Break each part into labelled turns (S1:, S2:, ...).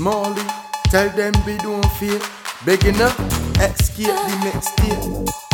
S1: Smalley, tell them we don't fear. Begging up, escape the next year.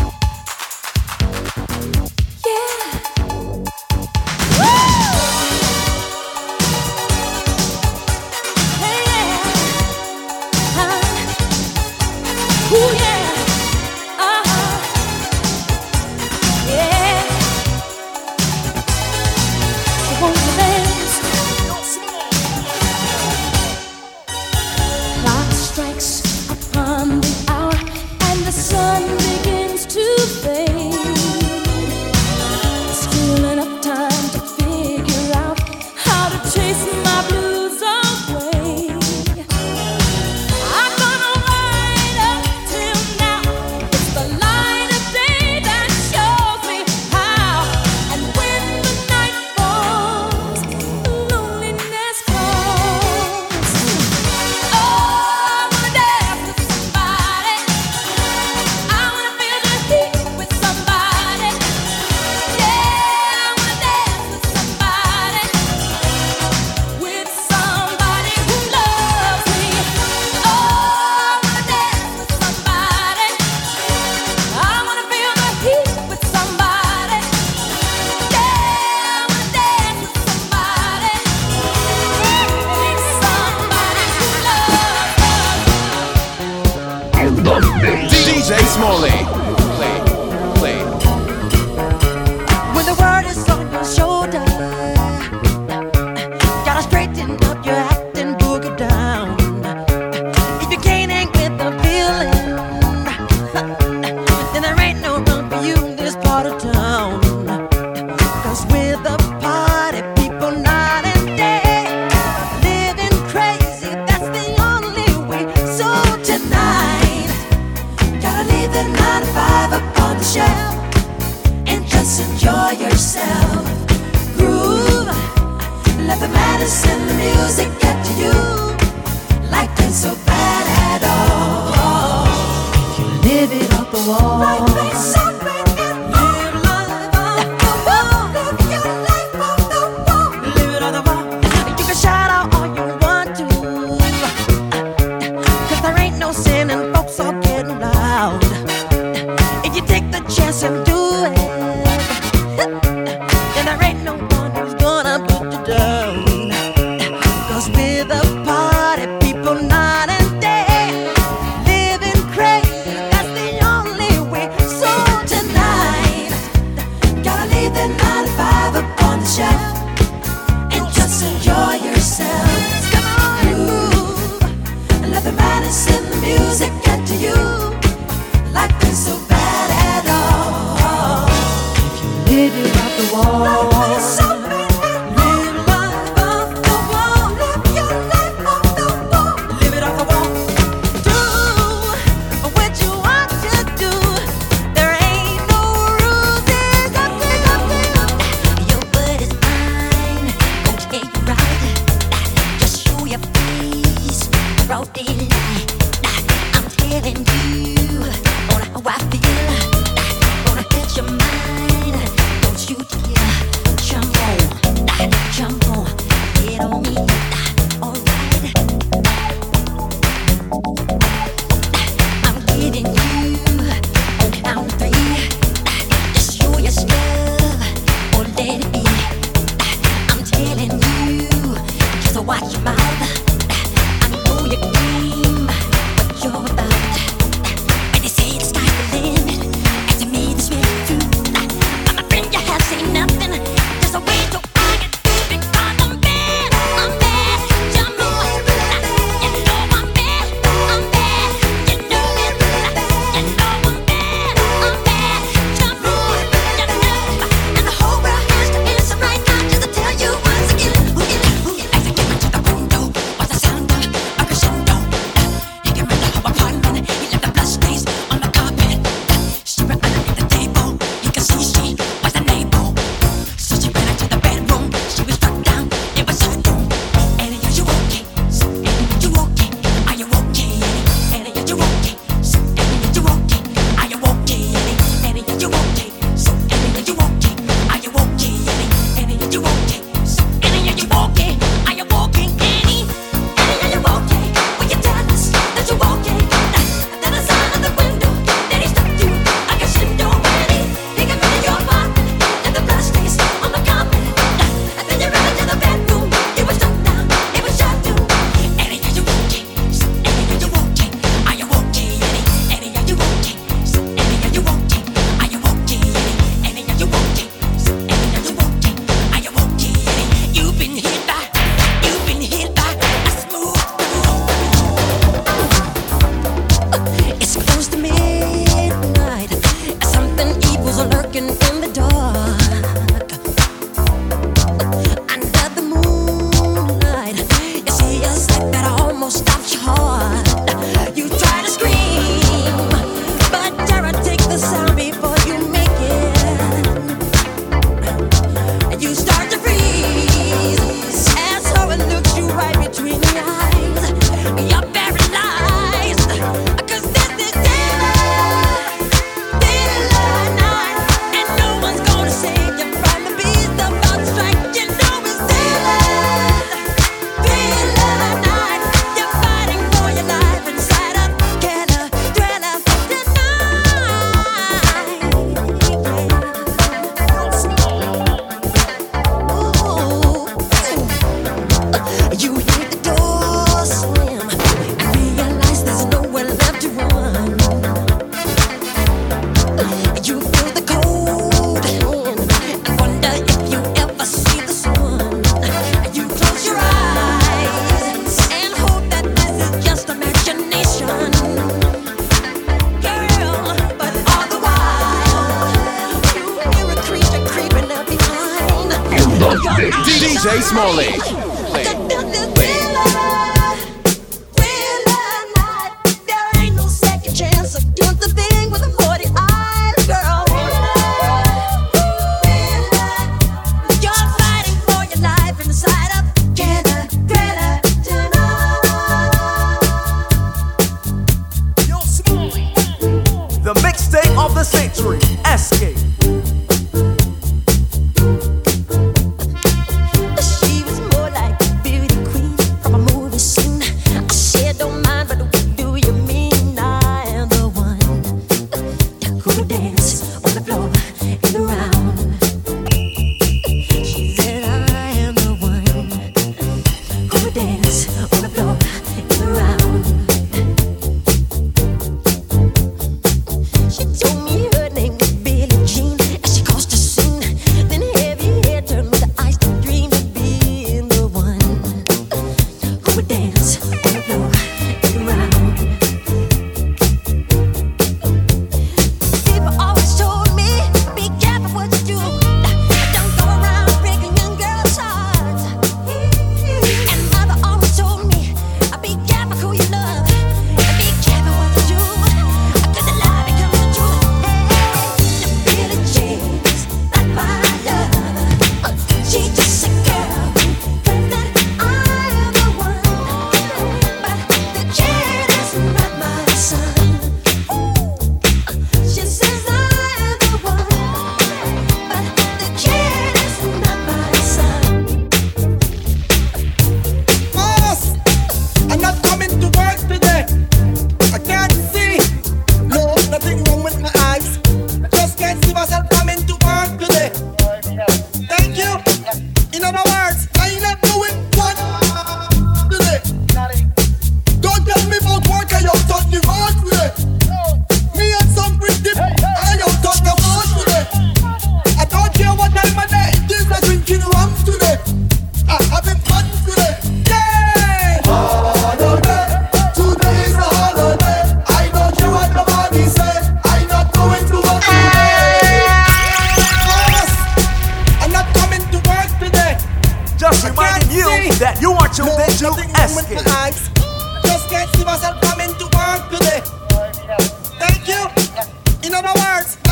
S2: no words.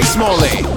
S2: DJ Smalley.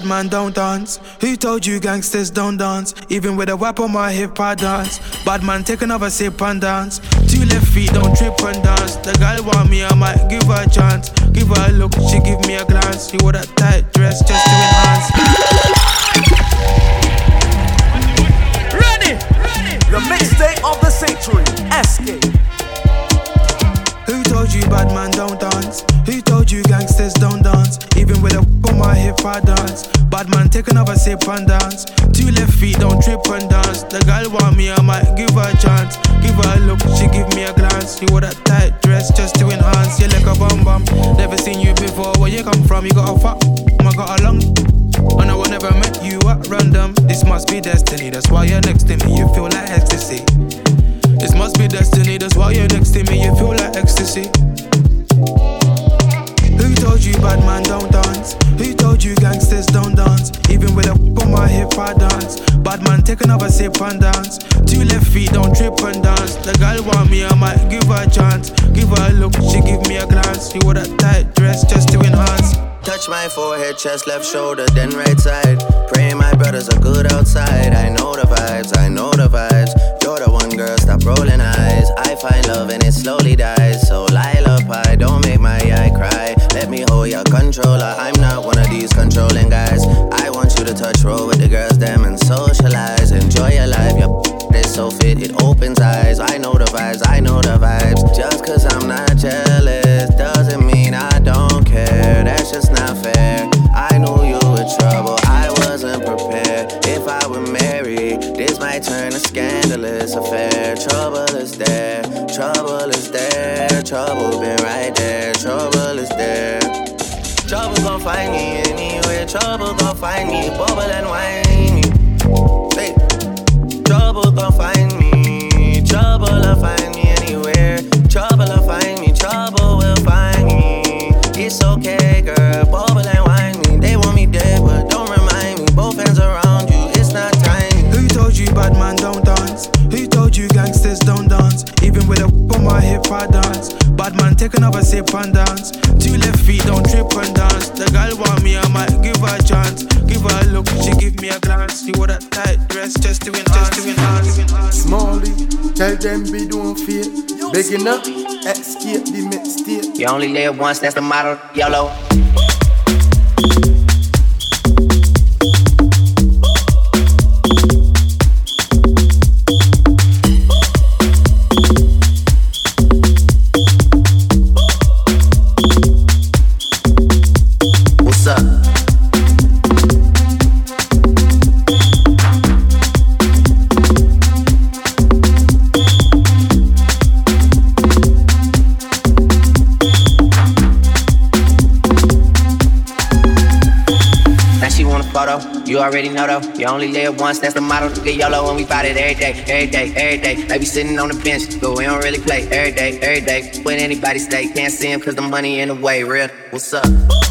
S3: Bad man don't dance? Who told you gangsters don't dance? Even with a whip on my hip, I dance. Bad man, take another sip and dance. Two left feet, don't trip and dance. The girl want me, I might give her a chance. Give her a look, she give me a glance. She wore that tight dress just to enhance.
S2: Ready, ready. The mixtape of the century, Escape.
S3: Told you bad man don't dance? Who told you gangsters don't dance? Even with a on my hip, I dance. Bad man, take another sip and dance. Two left feet, don't trip and dance. The girl want me, I might give her a chance. Give her a look, she give me a glance. You wore that tight dress just to enhance. You like a bum bum. Never seen you before. Where you come from? You got a fat, I got a long. And I will never met you at random. This must be destiny. That's why you're next to me. You feel like ecstasy. This must be destiny, that's why you're next to me, you feel like ecstasy. Who told you bad man don't dance? Who told you gangsters don't dance? Even with a on my hip, I dance. Bad man, take another sip and dance. Two left feet, don't trip and dance. The girl want me, I might give her a chance. Give her a look, she give me a glance. You wore that tight dress just to enhance.
S4: Touch my forehead, chest, left shoulder, then right side. Pray my brothers are good outside. I know the vibes, I know the vibes. Find me,
S1: fear. enough, escape the mistake.
S4: You only live once, that's the motto, YOLO. You already know though, you only live once, that's the motto. To get YOLO when we fight it every day, every day, every day. They be sitting on the bench, but we don't really play every day, every day. When anybody stay, can't see him cause the money in the way, real. What's up?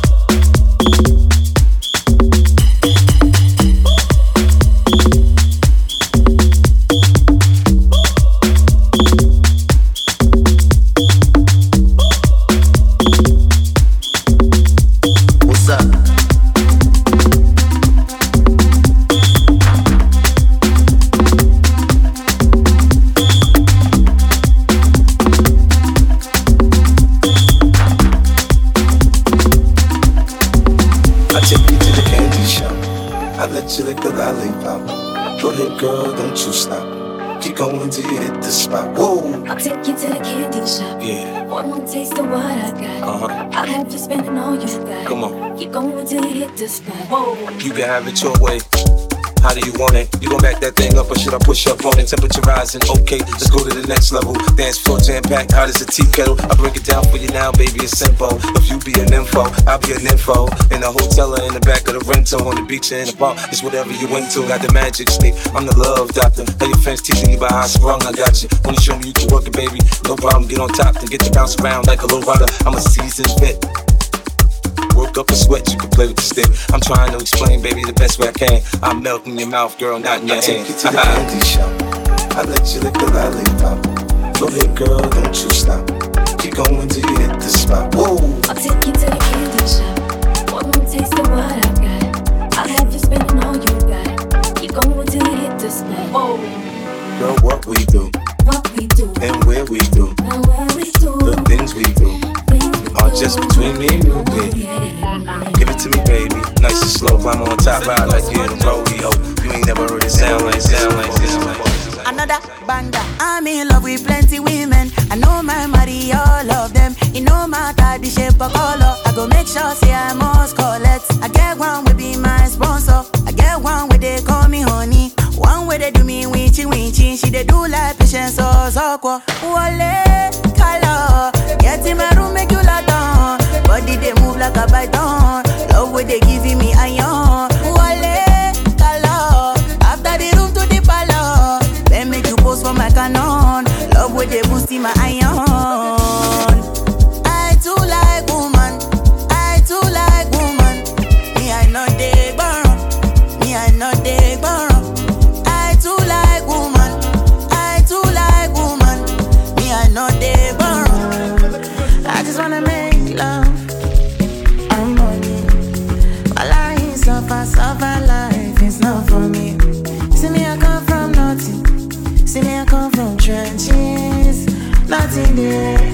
S5: Rising, okay, let's go to the next level. Dance floor jam packed, hot as a tea kettle. I break it down for you now, baby, it's simple. If you be an info, I'll be an info. In the hotel or in the back of the rental, on the beach or in the bar, it's whatever you into. Got the magic stick, I'm the love doctor. Tell your friends teaching you about how I sprung, I got you. When you show me you can work it, baby, no problem, get on top, and get to bounce around like a low rider. I'm a seasoned vet. Work up a sweat, you can play with the stick. I'm trying to explain, baby, the best way I can. I'm melting your mouth, girl, not in your
S6: I take you to the candy shop. I let you lick the lollipop. Go ahead, girl, don't you stop. Keep going till you hit the spot. Whoa.
S7: I'll take you to the candy shop. One more taste of what I got. I'll have you spending all you got. Keep going till you hit the spot. Whoa.
S6: Girl, what we do
S7: What we do
S6: and where we do.
S7: and where we do.
S6: The things we do
S7: things we
S6: are
S7: do.
S6: just between me and you, baby. Give it to me, baby. Nice and slow. Climb on top, ride like you're in a rodeo. You ain't never heard it sound like sound like this.
S8: Another banger. I'm in love with plenty women. I know my money, all of them. It no matter the shape or color. I go make sure say I must collect. I get one will be my sponsor. I get one where they call me honey. One where they do me winchy winchy. She they do like patience or soko. Wale color. Get in my room make you lot down. Body they move like a python. Love where they giving me iron.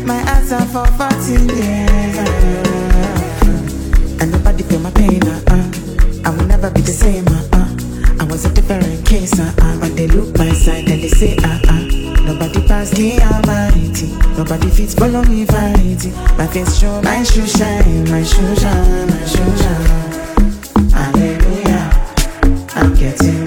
S8: My answer for 14 years. And nobody feel my pain, uh. I will never be the same, uh. I was a different case, uh, uh. When they look my side, then they say, uh, uh. Nobody pass me humanity. Nobody fits follow me variety. My face show, my shoe shine, my shoe shine, my shoe shine. Hallelujah, I'm getting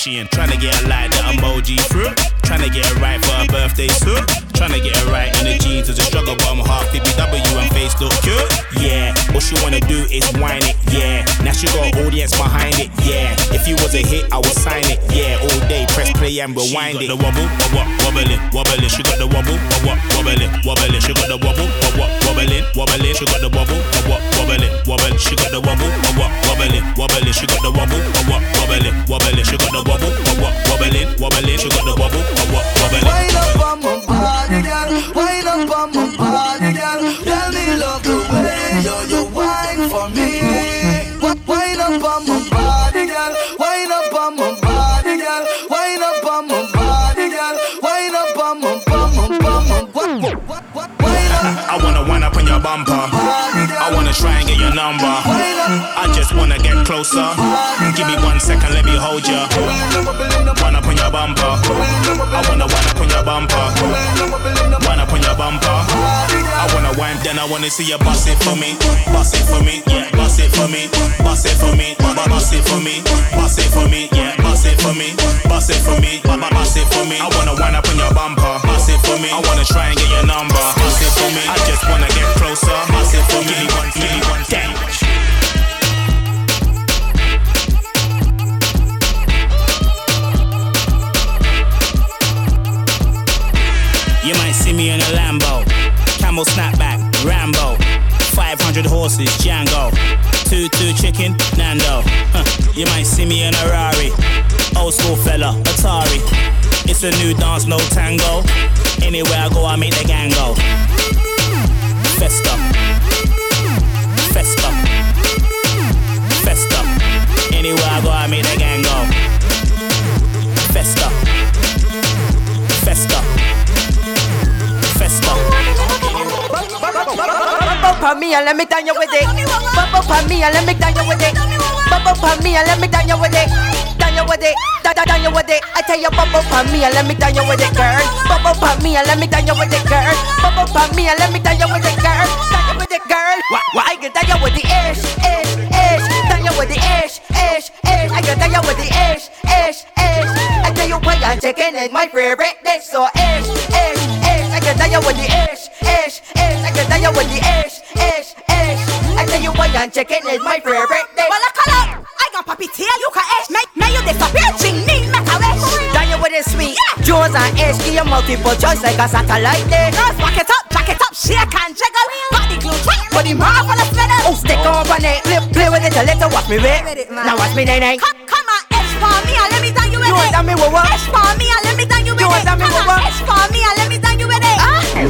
S9: Kardashian. Bumper. I wanna try and get your number. I just wanna get closer. Give me one second, let me hold ya. Wind up on your bumper. I wanna wind up on your bumper. Wind up on your bumper. I wanna wind, then I wanna see you bust it for me. Bust it for me, yeah. Bust it for me. Bust it for me. Bust it for me. Bust it for me, yeah. Bust it for me. Bust it for me. Bust it for me. I wanna wind up on your bumper. Bust it for me. I wanna try and get your number. Bust it for me. I just wanna get closer. Bust it for me. Give me one, give one. You might see me in a Lambo, camel snapback, Rambo, 500 horses, Django, two two chicken, Nando. Huh. You might see me in a Rari, old school fella, Atari. It's a new dance, no tango. Anywhere I go, I make the gang go. Festa, festa, festa. Anywhere I go, I make the gang go. Festa, festa.
S10: Bubble for me and let me down you with it. Bubble for me and let me down you with it. Bubble for me and let me down you with it. Down you with it, down down down you with it. I tell you bubble for me and let me down you with it, girl. Bubble for me and let me down you with it, girl. Bubble for me and let me down you with it, girl. Down you with it, girl. Why why I get down you with the ish, ish, ish. Down you with the ish, ish, ish. I get down you with the ish, ish, ish. I tell you why I'm chicken is my favorite dish, so ish, ish, ish. I get down you with the ish, ish, ish. I get down you with the ish, ish, ish. I tell you why I'm chicken is my favorite dish.
S11: Well, I call out. I got papi tail, you can ish. May, may you disappear, ching, me, make a wish.
S10: Down you with it sweet. Jones and ish, give you multiple choice like a satellite dish.
S11: Girls, back it up, back it up, shake and jiggle. Body glue tight, body marvelous minute.
S10: Oh, stick on one neck, play, play with it a little, watch me with. Now watch me nay nay.
S11: Come, come on, ish for me, and let me down you with
S10: You
S11: it.
S10: want down me with what?
S11: Ish for me, and let me down you with
S10: You
S11: it.
S10: want down me with what?
S11: Ish for me, and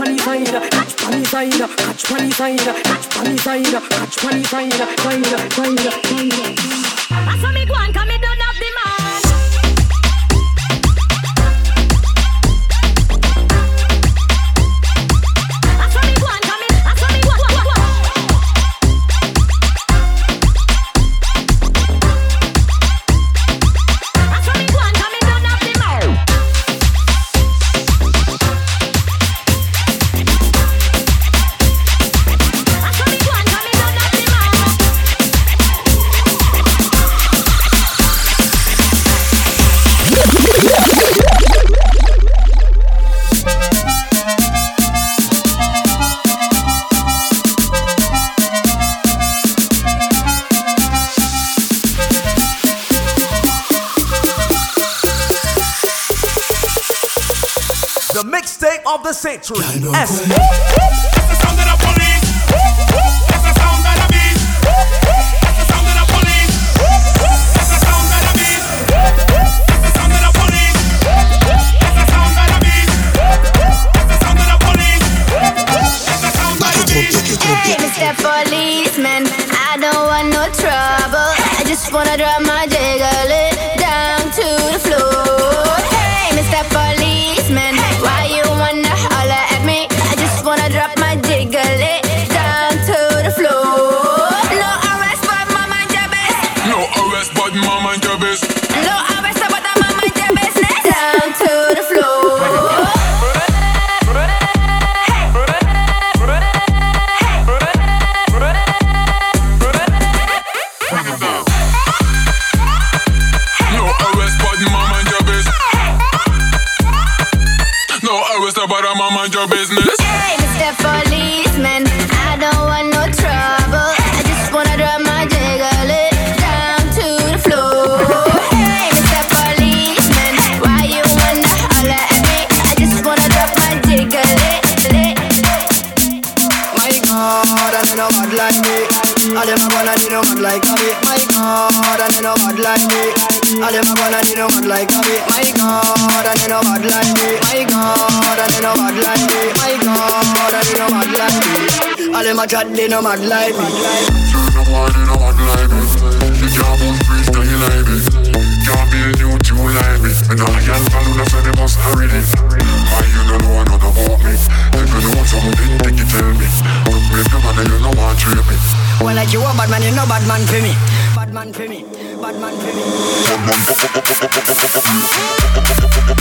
S12: pani side, catch pani side, catch pani side, catch pani side, catch pani side, side, side, side.
S11: The
S2: mixtape of the century.
S13: A chat, they no mad like me.
S14: No one in a hot like me. You can't move breeze, can you like me? Can't be a new like me. And I can't follow the friend, they must hurry it. Why you don't know another about me? If you know something, you tell me. Look me, the man, you know me.
S13: Well, like you bad man, you no bad man for me. Bad man for me. Bad man for me.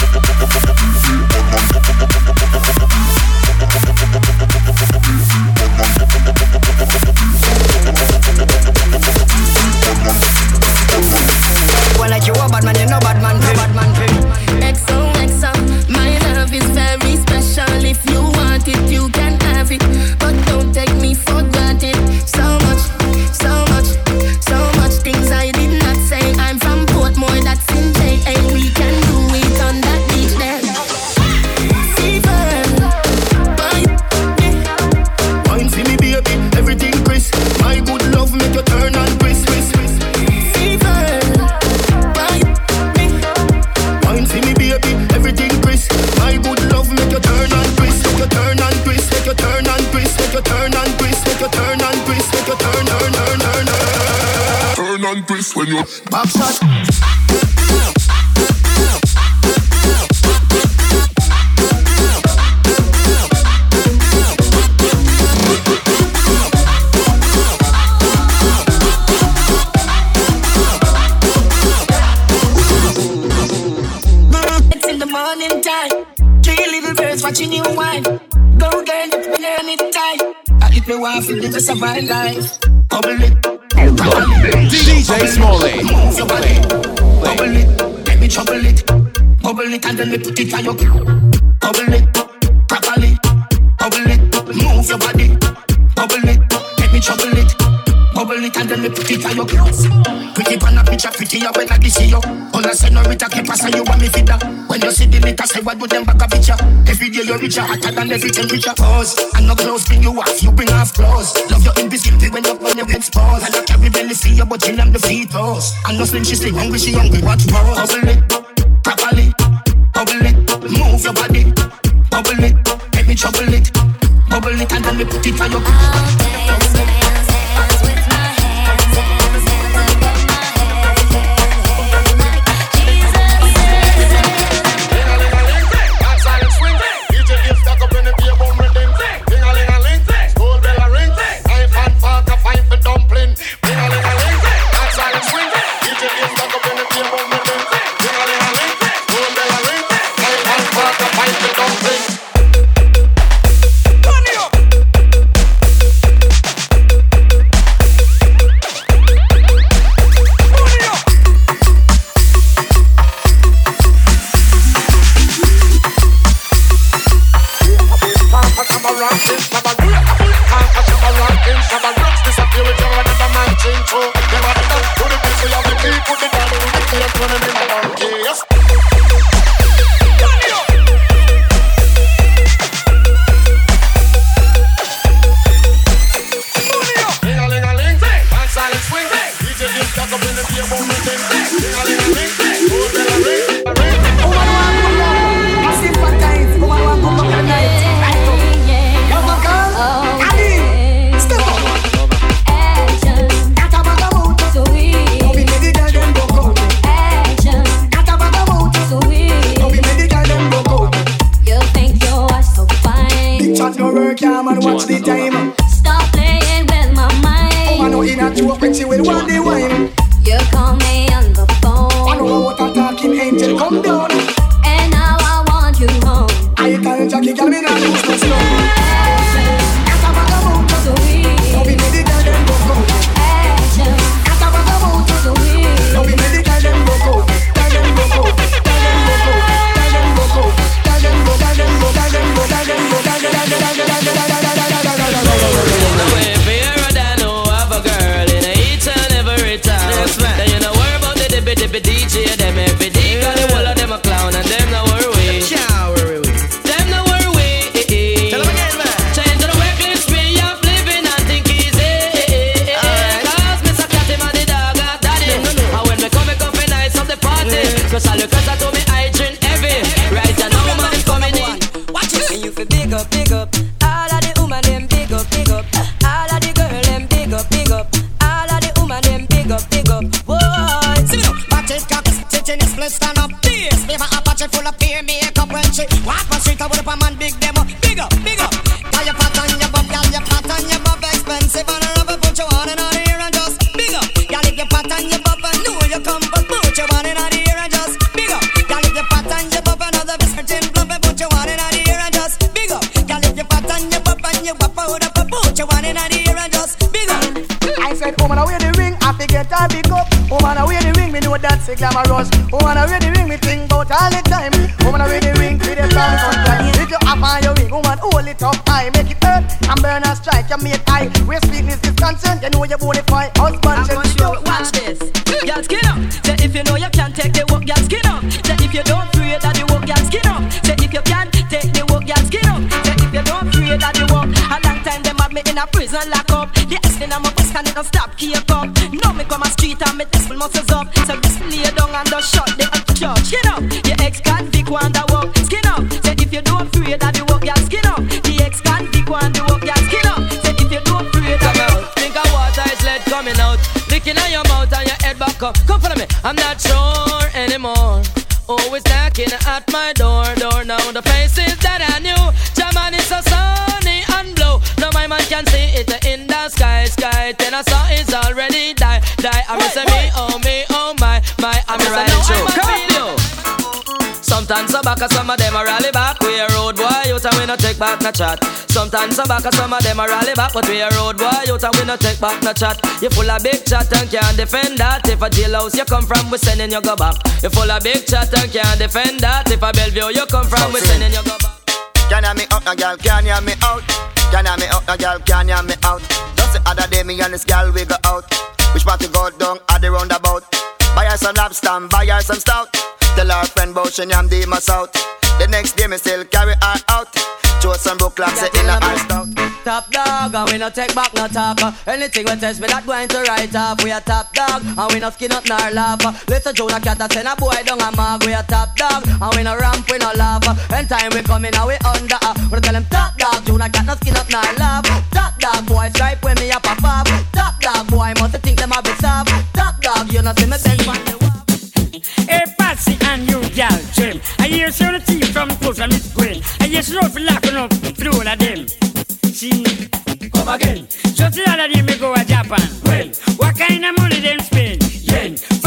S15: My life. Bubble it.
S2: DJ Smalley.
S15: Move your. Bubble it. Let me trouble it. Bubble it and then me put it on your Bubble it. Properly. Bubble it. Move your body. Bubble it. Let me trouble it. Bubble it and then me put it on your clothes. Pretty pan a picture, pretty when I see you. All I say no rita keep pass you want me feeder. When you see the liquor, say what do them back a picture. Every day you're richer, hotter than every temperature. Pause, and no clothes bring you off, you bring off clothes. Love your invisibility when you when you expose. And I carry belly see you, but you on the feet pose. And no slim, she stay hungry, she hungry, watch more. Bubble it, properly, bubble it, move your body, bubble it, let me trouble it, bubble it, and then me put
S7: it
S16: on your.
S17: Y me
S7: al mirar come me dismal muscles up. So just lay down and just shut the church. Skin up. Your ex convict want the work. Skin up. Say if you don't fear that the work, girl, skin up. The ex convict want the work, girl, skin up. Say if you don't fear that the work.
S18: Think of water is lead coming out. Licking on your mouth and your head back up. Come follow me. I'm not sure anymore. Always knocking at my door, door now. The faces that I knew. German is so sunny and blue. Now my man can see it in the sky, sky. Then I saw it's already die, die. I miss Sometimes I back, some of them a rally back. We a road boy, you and we no take back no chat. Sometimes I back, some of them a rally back, but we a road boy, you and we no take back no chat. You full of big chat and can't defend that. If a jailhouse you come from, we sending you go back. You full of big chat and can't defend that. If a Bellevue you come from, we sending you go back.
S19: Can you me up, now, girl? Can you me out? Can you me up, now, girl? Can you me out? Just the other day, me and this girl we go out. Which part to go down at the roundabout? Buy her some lobster, and buy her some stout. Tell her friend about she am the my south. The next day, me still carry her out. Show some broke clocks in her eyes stout.
S18: Top dog, and we no take back no talk. Anything we test me that going to write off. We a top dog, and we no skin up nor laugh. Little Jonah cat a send a boy down a mag. We a top dog, and we no ramp, we no laugh. When time we coming, now we under. Uh, we tell him top dog, Jonah cat no skin up nor laugh. Top dog boy stripe when me up a pop. Top dog boy must think them a bit soft. Top dog, you know see me one.
S20: Hey, Patsy and you, gal, trim. I hear some of the teeth from close and Miss Gwen. I hear some of locking up through all of them. See, come again. Just the other day me go to Japan. Well, what kind of money them spend? Yen.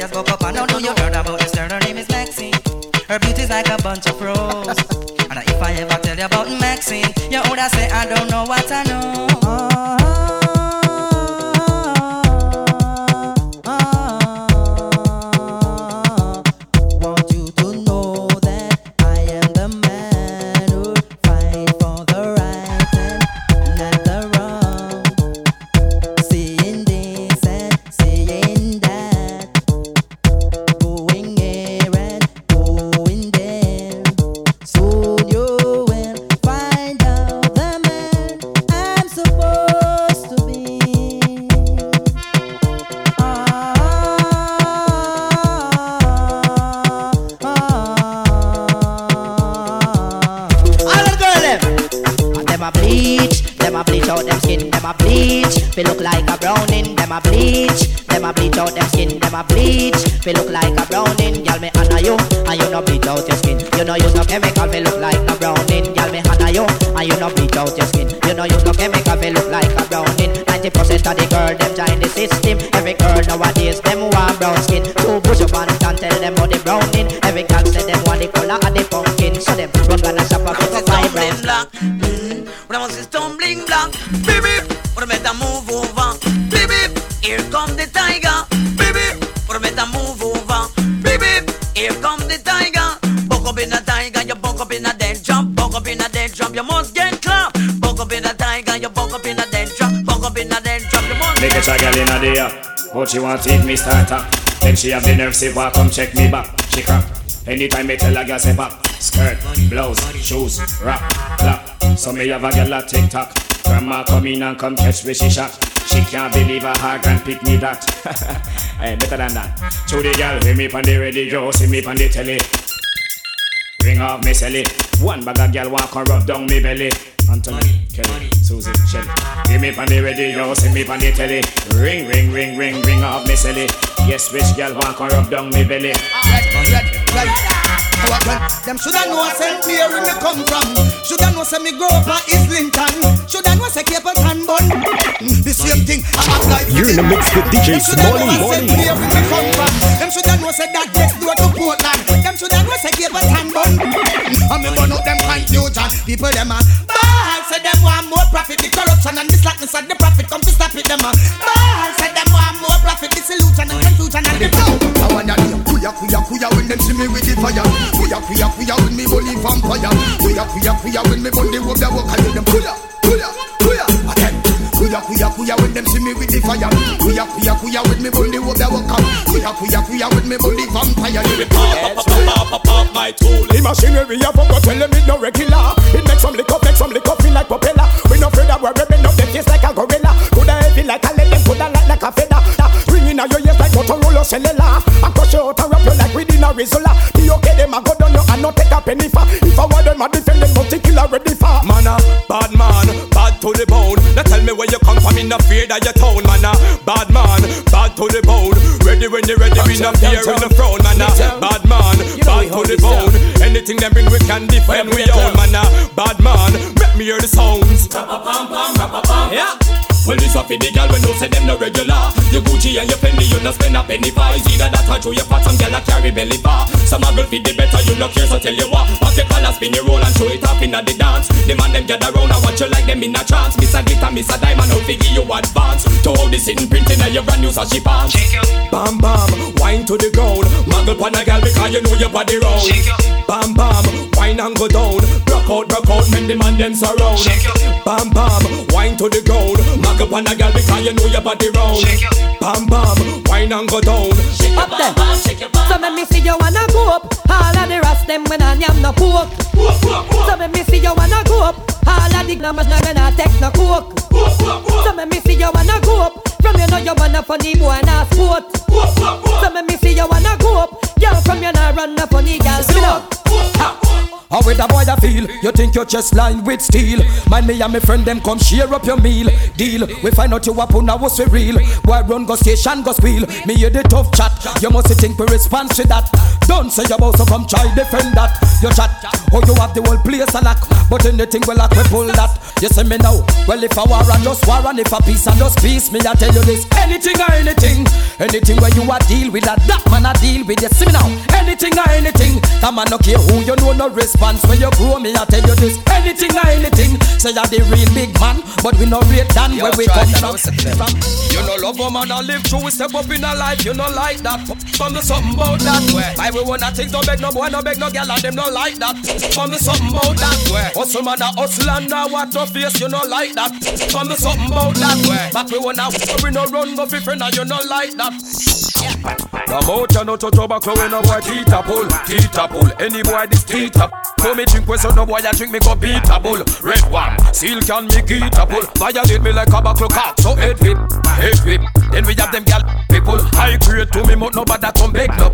S21: Mr. Flyers go up and now know you heard about this girl. Her name is Maxine. Her beauty's like a bunch of roses. and if I ever tell you about Maxine, you woulda say I don't know what I know.
S22: She have the nerve say, "Walk, come check me back." She crap. Anytime me tell a girl say pop, skirt, blouse, shoes, rap, clap. So me have a girl a tick tock. Grandma come in and come catch me she shot. She can't believe her heart can pick me that. hey, eh, better than that. So the girl hear me on the radio, see me on the telly. Ring off me celly. One bag of girl walk and rub down me belly. Anthony, Kelly, Susie, Shelly. Give me on the radio, see me on the telly. Ring, ring, ring, ring, ring off me celly. Yes, which girl walk and rub down me belly.
S23: Them shoulda know say where me come from. Shoulda know say me grow up at Islington. Shoulda know say Capleton bun. Mm, the same thing I act like.
S10: You're in the mix with DJ
S23: Them shoulda know
S10: Smalley.
S23: say where me come from. Them shoulda know say that next door to Portland. Them shoulda know say Capleton bun. Mm, and me burn out them confusion. People them a ball say them want more profit. The corruption and slackness of the profit come to stop it. Them a ball say them want more profit. The solution and confusion and the flow. I wanna hear kuya kuya kuya when them see me with the fire. Kuya kuya kuya when me bully vampire. Kuya kuya kuya when me bully rub the walk. I hear them kuya kuya kuya again. Kuya kuya kuya when them see me with the fire. Kuya kuya kuya when me bully rub the walk. Kuya kuya kuya when me bully vampire. You the
S10: my tool. The machinery I forgot tell them it no regular. It makes some lick up, make some lick up, feel like propeller. We no afraid that we're ripping up the face like a gorilla. Coulda heavy like a lead, coulda light like a feather. Ringing out your ears like Motorola cellular. I crush you out and wrap you a Rizzola. Be okay, them a go down you and not take a penny for. If I want them a defend them, particular ready for.
S24: Man a bad man, bad to the bone. Now tell me where you come from, in the fear that you town. Man a bad man, bad to the bone. Ready when you ready, we no fear in the throne. Man a bad man, bad to the bone. Anything them bring, we can defend. We own man a bad man. Make me hear the sounds. Yeah. Well, this a for the gal when no say them no regular. Your Gucci and your Fendi, you no spend a penny for. Either that or through your pot, some gal a carry belly bar. Some a girl fit the better, you no care, so tell you what. Pop your spin your roll and show it off inna the dance. The man them gather round and watch you like them in a trance. Miss a glitter, miss a diamond, out figure you advance.
S22: To all this in printing and your brand new Sashi pants. Bam bam, wine to the ground. Muggle pon a gal because you know your body round. Bam bam, wine and go down. Broke out, broke out, make the man them surround. Bam bam, wine to the ground. Muggle pon a gal because you know your body round. Bam bam, wine and go down.
S25: Up there. So let me see you wanna go up. All of the rest them when I am no pork. So let me see you wanna go up. All of the numbers not gonna take no coke. So let me see you wanna go up. From you know you wanna funny boy and a sport. So let me see you wanna go up. Girl from you not run a funny girl. Spin up.
S22: How with a boy I feel? You think your chest lined with steel? Mind me and my friend them come share up your meal. Deal. We find out you up on was for real. Boy run go station go squeal. Me hear the tough chat. You must think we respond to that. Don't say you about so come try defend that. You chat. Oh you have the whole place a lock. But anything we lock we pull that. You see me now. Well if I war and just war and if a peace and just peace, me I tell you this. Anything or anything. Anything where you a deal with that. That man a deal with you. See me now. Anything or anything. That man no care who you know no response. When you grow me I tell you this. Anything or anything. Say you're the real big man. But we no rate than where we come from. You know love a man and live through. We step up in a life. You know like that. From the something about that way. I will wanna think no beg no boy no beg no girl and them no like that. From the something about that way. Hustle man a hustle and now what no face you no like that. From the something about that way. But we wanna we no run go fi friend and you no like that. The mouth you no touch tobacco when no boy teeth a pull, teeth a pull. Any boy this teeth a pull me drink with so no boy I drink me go beat a bull. Red one, seal can me get a pull. Violate me like a buckle cock, so head whip, head whip. Then we have them gal people. High grade to me, but nobody come beg no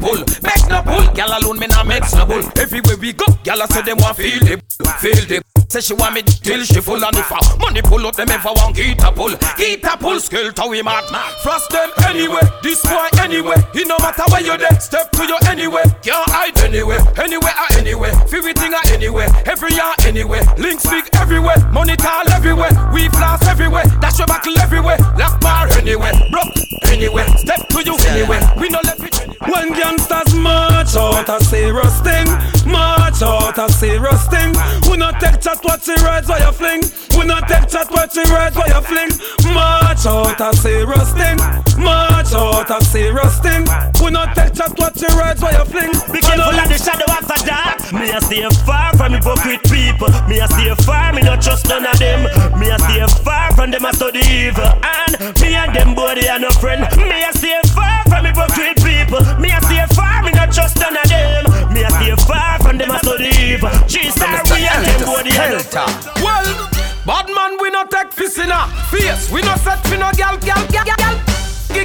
S22: alone me mix no bull. Everywhere we go, gal I say them want feel the, feel the. Say she want me till she full and if money pull up them ever want get a pull, get a pull. Skill to we mad, frost them anyway. This boy anyway, he no matter where you there, step to you anyway. Can't hide anyway, anywhere or anywhere. Ah, Everything or anywhere, every year anywhere. Links big everywhere, money tall everywhere. We floss everywhere, dash your buckle everywhere. Lock bar anywhere, broke anywhere. Step to you anywhere. We no left it. Anywhere.
S26: When gangsters march out a serious thing, march out a serious thing. We not take chat what she rides while you fling. We not take chat what she rides while you fling. March out a serious thing, march out a serious thing. We not take chat what she rides while you fling.
S27: Be careful of the shadow of the dark. Me a stay far from hypocrite people. Me a stay far, me not trust none of them. Me a stay far from them a study evil. And me and them body are no friend. Me a stay far from hypocrite people. Me a stay far, not trust none of them. Me a stay far from them a study evil. G-Star, we and them boy they are
S22: Well, bad man we no take fist in a face. We no set fi no gal gal gal gal. gal.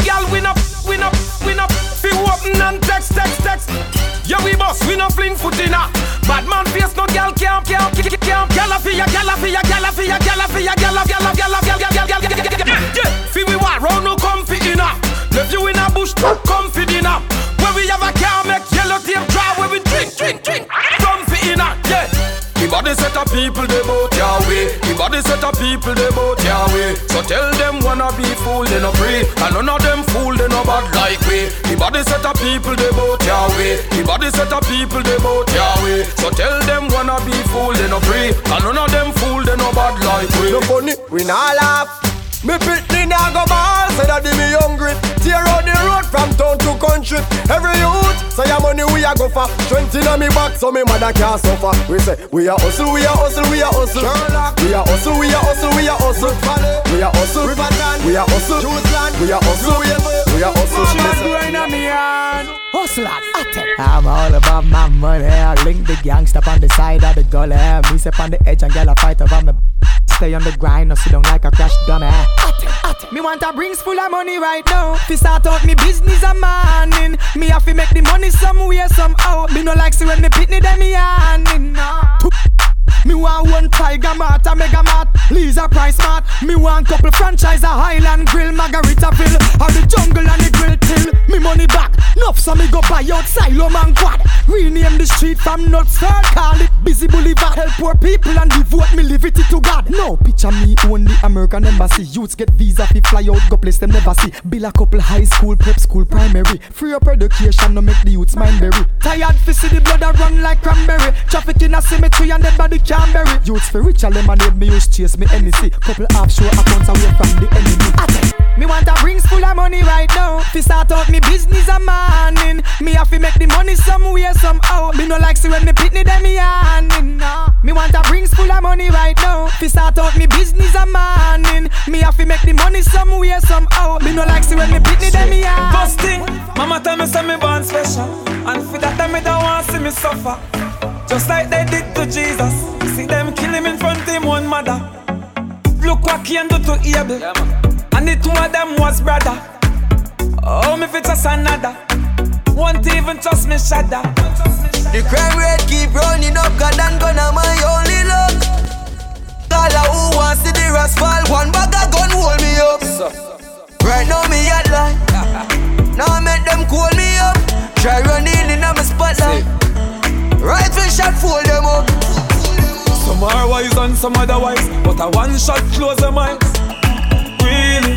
S22: Gal we no we no we no fi open and text text text. Yeah we boss we no fling foot in a. Bad man face no gal can't can't can't can't. Gal a fi ya gal a fi ya gal a fi ya gal a fi ya gal a gal a gal a gal gal gal gal gal gal gal. Yeah, fi we war round no come fi Left you in a bush come fi dinner. Where we have a car make yellow tape draw where we drink drink drink. Come in a yeah. The body set of people they bout Yahweh The body set of people they bout Yahweh So tell them wanna be fool they no pray And none of them fool they no bad like we. The body set of people they bout Yahweh The body set of people they bout Yahweh So tell them wanna be fool they no pray And none of them fool they no bad like we.
S28: No funny, we not laugh. Me pitney to country. Every youth say your money we a go for. Strength inna me back so me mother can't suffer. We say we a hustle, we a hustle, we a hustle. We a hustle, we a hustle, we a hustle. We a hustle, we a hustle. We a hustle, we a hustle.
S29: We a hustle we a hustle. Hustler, I'm all about my money. I link the gangsta on the side of the gully. Me step on the edge and girl a fight over me. Stay on the grind, no sit down like a crash dummy. Me want a rings full of money right now. Fi start out me business a morning. Me have to make the money somewhere somehow. Me no like see when me pitney them me handing. No. Me want one Tiger Mart, a Mega Mart, Lisa Price Mart. Me want couple franchise, a Highland Grill, Margaritaville, or the Jungle and the Grill Till. Me money back, enough so me go buy out Silo Man Quad. Rename the street from Nuts call it Busy Boulevard. Help poor people and devote me liberty to God. No picture me own the American embassy. Youths get visa fi fly out, go place them never see. Bill a couple high school, prep school, primary. Free up education, no make the youths mind berry. Tired fi see the blood a run like cranberry. Traffic in a cemetery and dead body can't bury. Youths fi rich and lemonade, me use chase me NEC. Couple offshore accounts away from the enemy. Me want a rings full of money right now.
S30: Fi start out me business a morning. Me have to make the money somewhere somehow. Me no like see when me pitney them me yarning. Nah. Me want a rings full of money right now. Fi start out me business a morning. Me have to make the money somewhere somehow. Me no like see when me pitney them me yarning.
S26: First thing, mama tell me say me born special, and for that time me don't want see me suffer. Just like they did to Jesus. See them kill him in front of him one mother. Look what Cain do to Abel, and the two of them was brother. Oh, me fit just another. Won't even trust me shudder.
S31: The crime rate keep running up, God and gonna my only
S26: some otherwise, but a one shot close them eyes. Really?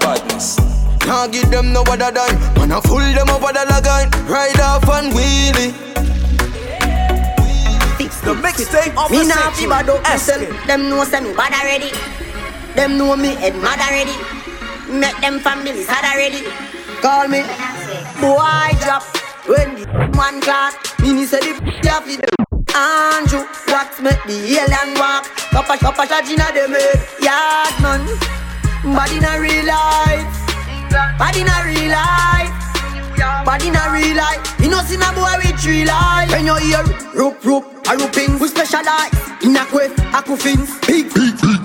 S31: Badness. Can't give them no other dime. Man, I fool them over the lagan. Ride off and wheelie.
S2: The mixtape of
S10: Me
S2: the
S10: nah fi
S2: century.
S10: bad up
S2: Escape.
S10: myself. Them know say me bad already. Them know me head mad already. Make them families sad already. Call me boy drop when the man class. Me say the ya fi them. Andrew, wax make the alien walk. Papa, papa, shot inna them head. Yard man, bad inna real life. Bad inna real life. Bad inna real life. You know see boy with three life. When you hear rope rope, a roping, we specialize in a quest, a coffins, big big big.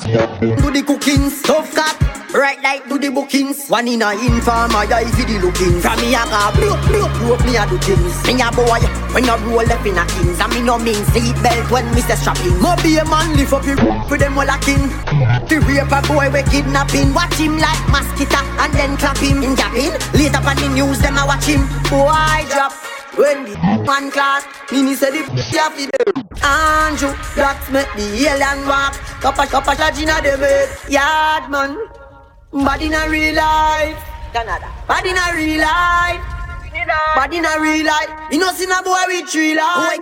S10: Do the cooking, tough cat. Right like do the bookings. One in a informer, yeah, if you the looking. From me a go blow, blow, blow, me a do things. Me a boy, when you roll up in a kings. And me no mean seatbelt when me say strapping. Mo be a man, lift up your for them all a king. The rape a boy we kidnapping. Watch him like mosquito and then clap him. In japping Later on the news, them a watch him. Boy drop when the man class, me me say the ya fi them. Andrew, blacks make the alien walk. Kappa kappa shajina dem head. Yard man, bad in a real life. Canada, bad in a real life. Bad in a real life. You know see na boy with three life.